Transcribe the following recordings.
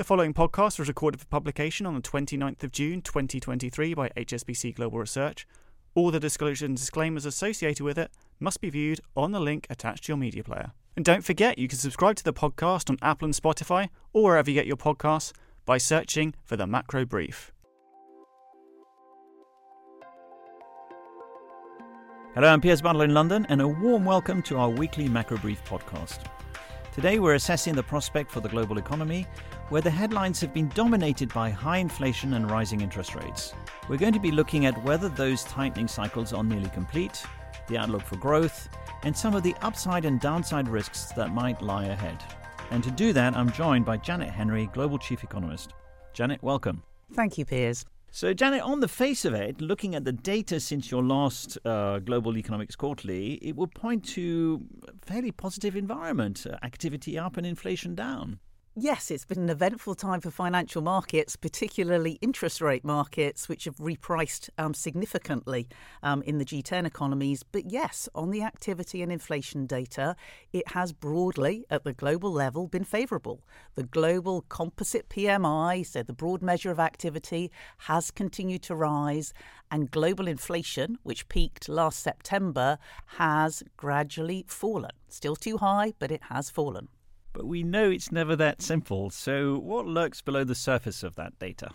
The following podcast was recorded for publication on the 29th of June 2023 by HSBC Global Research. All the disclosures and disclaimers associated with it must be viewed on the link attached to your media player. And don't forget, you can subscribe to the podcast on Apple and Spotify or wherever you get your podcasts by searching for the Macro Brief. Hello, I'm Piers Butler in London, and a warm welcome to our weekly Macro Brief podcast. Today, we're assessing the prospect for the global economy, where the headlines have been dominated by high inflation and rising interest rates. We're going to be looking at whether those tightening cycles are nearly complete, the outlook for growth, and some of the upside and downside risks that might lie ahead. And to do that, I'm joined by Janet Henry, Global Chief Economist. Janet, welcome. Thank you, Piers. So, Janet, on the face of it, looking at the data since your last uh, Global Economics Quarterly, it would point to a fairly positive environment, uh, activity up and inflation down. Yes, it's been an eventful time for financial markets, particularly interest rate markets, which have repriced um, significantly um, in the G10 economies. But yes, on the activity and inflation data, it has broadly, at the global level, been favourable. The global composite PMI, so the broad measure of activity, has continued to rise, and global inflation, which peaked last September, has gradually fallen. Still too high, but it has fallen. But we know it's never that simple. So, what lurks below the surface of that data?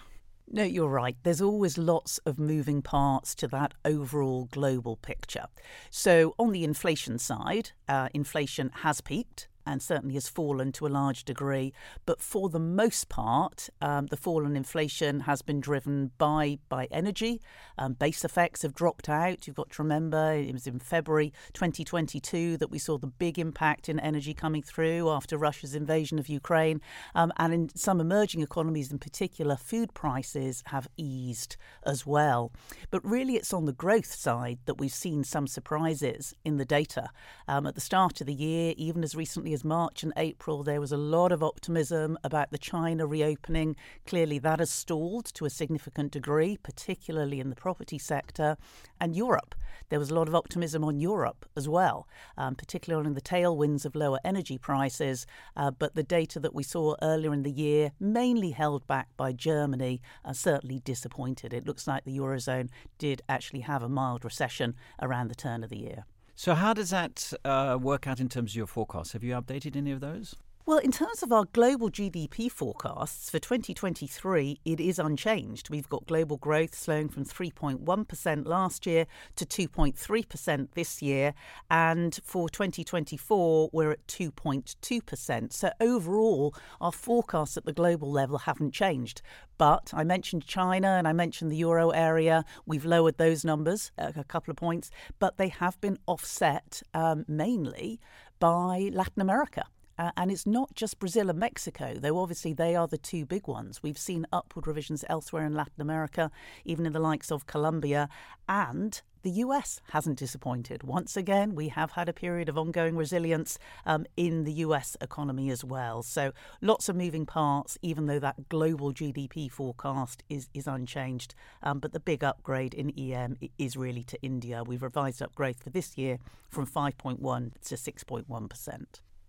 No, you're right. There's always lots of moving parts to that overall global picture. So, on the inflation side, uh, inflation has peaked and certainly has fallen to a large degree. But for the most part, um, the fall in inflation has been driven by by energy. Um, base effects have dropped out. You've got to remember it was in February 2022 that we saw the big impact in energy coming through after Russia's invasion of Ukraine. Um, and in some emerging economies, in particular, food prices have eased as well. But really, it's on the growth side that we've seen some surprises in the data. Um, at the start of the year, even as recently as March and April, there was a lot of optimism about the China reopening. Clearly, that has stalled to a significant degree, particularly in the property sector. And Europe, there was a lot of optimism on Europe as well, um, particularly on the tailwinds of lower energy prices. Uh, but the data that we saw earlier in the year, mainly held back by Germany, uh, certainly disappointed. It looks like the Eurozone did actually have a mild recession around the turn of the year. So, how does that uh, work out in terms of your forecasts? Have you updated any of those? Well, in terms of our global GDP forecasts for 2023, it is unchanged. We've got global growth slowing from 3.1% last year to 2.3% this year. And for 2024, we're at 2.2%. So overall, our forecasts at the global level haven't changed. But I mentioned China and I mentioned the euro area. We've lowered those numbers a couple of points, but they have been offset um, mainly by Latin America. Uh, and it's not just Brazil and Mexico, though obviously they are the two big ones. We've seen upward revisions elsewhere in Latin America, even in the likes of Colombia, and the US hasn't disappointed. Once again, we have had a period of ongoing resilience um, in the US economy as well. So lots of moving parts, even though that global GDP forecast is, is unchanged. Um, but the big upgrade in EM is really to India. We've revised up growth for this year from 5.1 to 6.1%.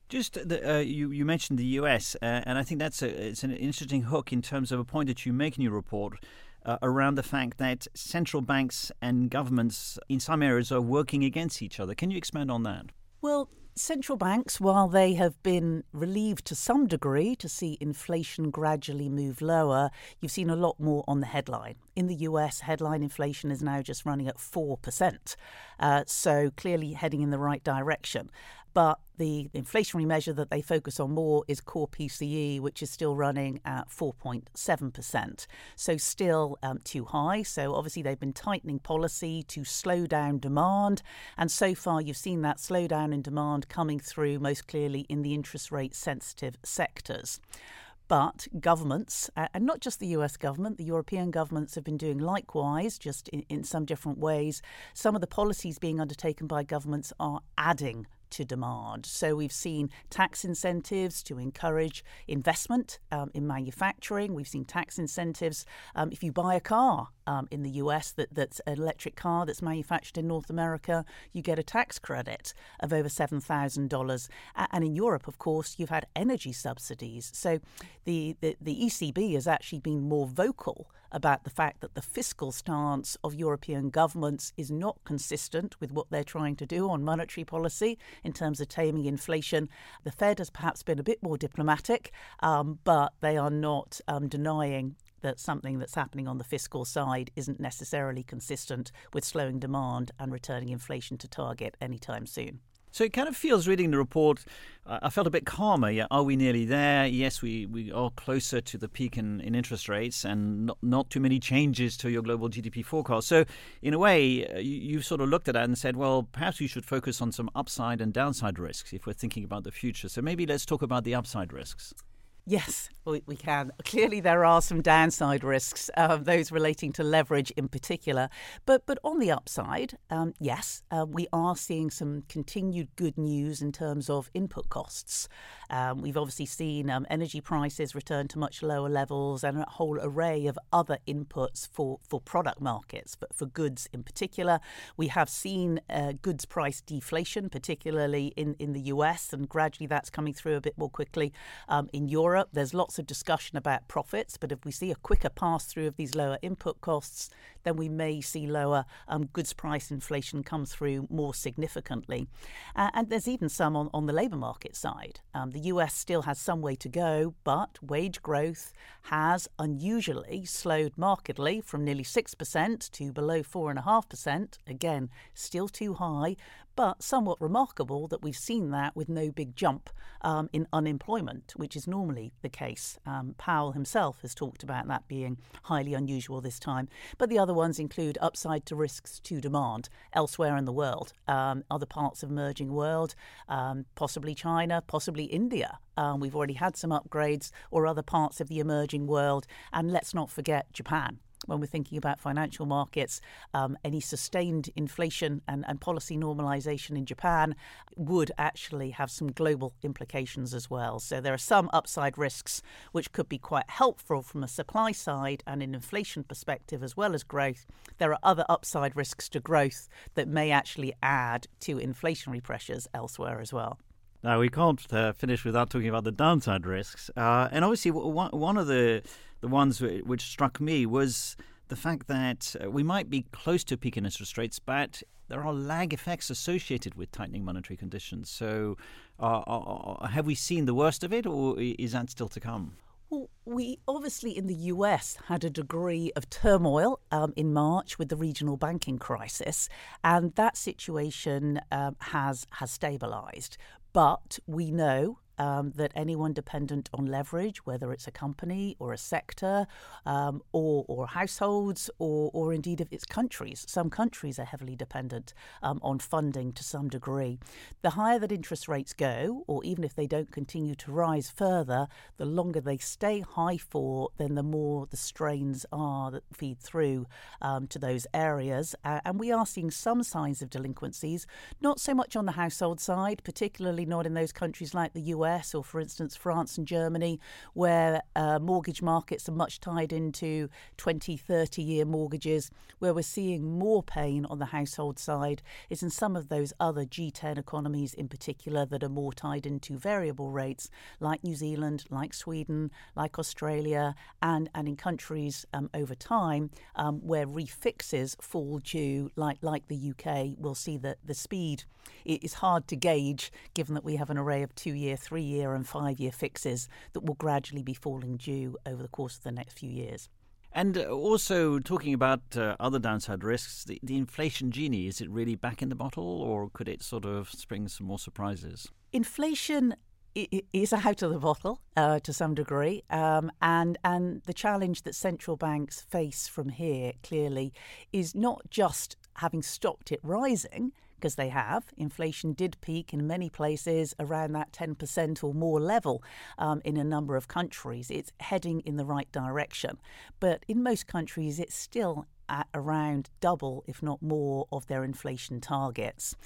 Just the, uh, you you mentioned the U.S. Uh, and I think that's a, it's an interesting hook in terms of a point that you make in your report uh, around the fact that central banks and governments in some areas are working against each other. Can you expand on that? Well, central banks, while they have been relieved to some degree to see inflation gradually move lower, you've seen a lot more on the headline. In the US, headline inflation is now just running at 4%. Uh, so clearly heading in the right direction. But the inflationary measure that they focus on more is core PCE, which is still running at 4.7%. So, still um, too high. So, obviously, they've been tightening policy to slow down demand. And so far, you've seen that slowdown in demand coming through most clearly in the interest rate sensitive sectors. But governments, and not just the US government, the European governments have been doing likewise, just in, in some different ways. Some of the policies being undertaken by governments are adding to demand. So we've seen tax incentives to encourage investment um, in manufacturing. We've seen tax incentives um, if you buy a car um, in the US that, that's an electric car that's manufactured in North America, you get a tax credit of over $7,000. And in Europe, of course, you've had energy subsidies. So the, the, the ECB has actually been more vocal about the fact that the fiscal stance of European governments is not consistent with what they're trying to do on monetary policy in terms of taming inflation. The Fed has perhaps been a bit more diplomatic, um, but they are not um, denying that something that's happening on the fiscal side isn't necessarily consistent with slowing demand and returning inflation to target anytime soon. So it kind of feels reading the report, I felt a bit calmer. Yeah, are we nearly there? Yes, we, we are closer to the peak in, in interest rates and not, not too many changes to your global GDP forecast. So, in a way, uh, you, you've sort of looked at that and said, well, perhaps we should focus on some upside and downside risks if we're thinking about the future. So, maybe let's talk about the upside risks. Yes, we, we can. Clearly, there are some downside risks, uh, those relating to leverage in particular. But but on the upside, um, yes, uh, we are seeing some continued good news in terms of input costs. Um, we've obviously seen um, energy prices return to much lower levels and a whole array of other inputs for, for product markets, but for goods in particular. We have seen uh, goods price deflation, particularly in, in the US, and gradually that's coming through a bit more quickly um, in. Europe, there's lots of discussion about profits, but if we see a quicker pass through of these lower input costs, then we may see lower um, goods price inflation come through more significantly. Uh, and there's even some on, on the labour market side. Um, the US still has some way to go, but wage growth has unusually slowed markedly from nearly 6% to below 4.5%. Again, still too high, but somewhat remarkable that we've seen that with no big jump um, in unemployment, which is normally the case. Um, Powell himself has talked about that being highly unusual this time. But the other ones include upside to risks to demand elsewhere in the world, um, other parts of emerging world, um, possibly China, possibly India. Um, we've already had some upgrades, or other parts of the emerging world. And let's not forget Japan when we're thinking about financial markets, um, any sustained inflation and, and policy normalization in Japan would actually have some global implications as well. So there are some upside risks which could be quite helpful from a supply side and an inflation perspective as well as growth. There are other upside risks to growth that may actually add to inflationary pressures elsewhere as well. Now, we can't uh, finish without talking about the downside risks. Uh, and obviously, one, one of the the ones which struck me was the fact that uh, we might be close to peak in interest rates, but there are lag effects associated with tightening monetary conditions. So, uh, uh, uh have we seen the worst of it, or is that still to come? Well, we obviously in the US had a degree of turmoil um, in March with the regional banking crisis, and that situation um, has has stabilised. But we know um, that anyone dependent on leverage, whether it's a company or a sector um, or, or households or, or indeed if it's countries, some countries are heavily dependent um, on funding to some degree. The higher that interest rates go, or even if they don't continue to rise further, the longer they stay high for, then the more the strains are that feed through um, to those areas. Uh, and we are seeing some signs of delinquencies, not so much on the household side, particularly not in those countries like the US US or, for instance, France and Germany, where uh, mortgage markets are much tied into 20, 30 year mortgages, where we're seeing more pain on the household side is in some of those other G10 economies in particular that are more tied into variable rates, like New Zealand, like Sweden, like Australia, and, and in countries um, over time um, where refixes fall due, like, like the UK, we'll see that the speed is hard to gauge given that we have an array of two year, three three year and five year fixes that will gradually be falling due over the course of the next few years. And uh, also talking about uh, other downside risks, the, the inflation genie, is it really back in the bottle or could it sort of spring some more surprises? Inflation is out of the bottle uh, to some degree, um, and and the challenge that central banks face from here clearly is not just having stopped it rising, because they have. Inflation did peak in many places around that 10% or more level um, in a number of countries. It's heading in the right direction. But in most countries, it's still at around double, if not more, of their inflation targets.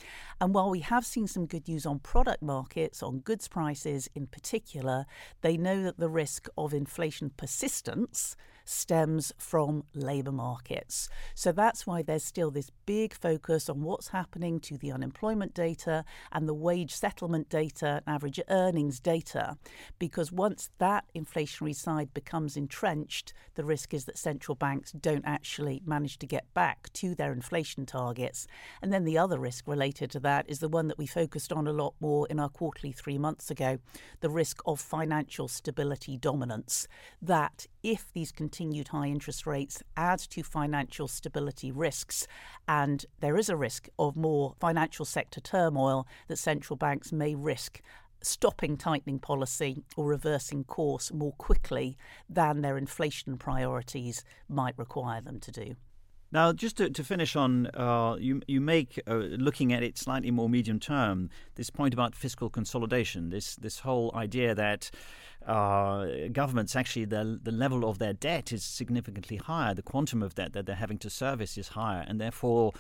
And while we have seen some good news on product markets, on goods prices in particular, they know that the risk of inflation persistence stems from labour markets. So that's why there's still this big focus on what's happening to the unemployment data and the wage settlement data, average earnings data, because once that inflationary side becomes entrenched, the risk is that central banks don't actually manage to get back to their inflation targets. And then the other risk related to that is the one that we focused on a lot more in our quarterly three months ago the risk of financial stability dominance. That if these continued high interest rates add to financial stability risks, and there is a risk of more financial sector turmoil, that central banks may risk stopping tightening policy or reversing course more quickly than their inflation priorities might require them to do. Now, just to, to finish on, uh, you you make uh, looking at it slightly more medium term. This point about fiscal consolidation, this this whole idea that uh, governments actually the the level of their debt is significantly higher, the quantum of debt that they're having to service is higher, and therefore,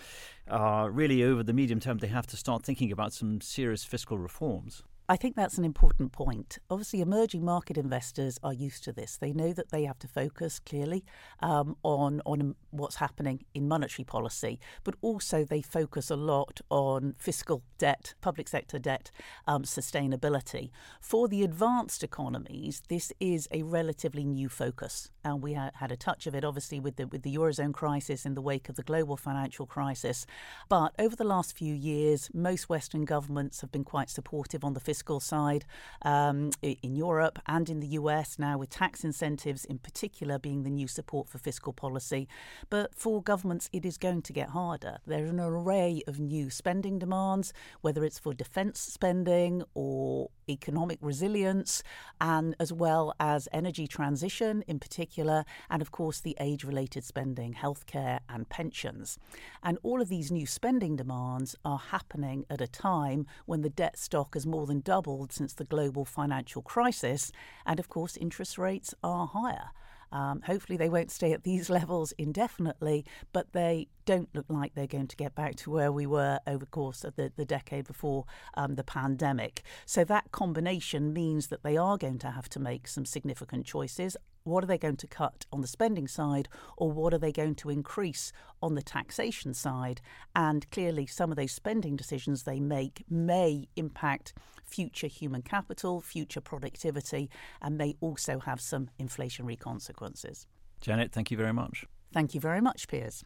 uh, really over the medium term, they have to start thinking about some serious fiscal reforms. I think that's an important point. Obviously, emerging market investors are used to this. They know that they have to focus clearly um, on on what's happening in monetary policy, but also they focus a lot on fiscal debt, public sector debt, um, sustainability. For the advanced economies, this is a relatively new focus, and we ha- had a touch of it, obviously, with the with the eurozone crisis in the wake of the global financial crisis. But over the last few years, most Western governments have been quite supportive on the fiscal fiscal side um, in Europe and in the US now, with tax incentives in particular being the new support for fiscal policy. But for governments, it is going to get harder. There are an array of new spending demands, whether it's for defence spending or economic resilience, and as well as energy transition in particular, and of course the age related spending, healthcare, and pensions. And all of these new spending demands are happening at a time when the debt stock has more than doubled since the global financial crisis, and of course interest rates are higher. Um, hopefully, they won't stay at these levels indefinitely, but they don't look like they're going to get back to where we were over the course of the, the decade before um, the pandemic. So, that combination means that they are going to have to make some significant choices. What are they going to cut on the spending side, or what are they going to increase on the taxation side? And clearly, some of those spending decisions they make may impact future human capital, future productivity, and may also have some inflationary consequences. Janet, thank you very much. Thank you very much, Piers.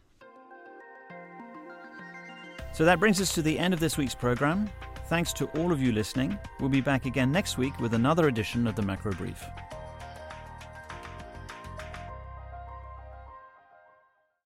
So that brings us to the end of this week's programme. Thanks to all of you listening. We'll be back again next week with another edition of the Macro Brief.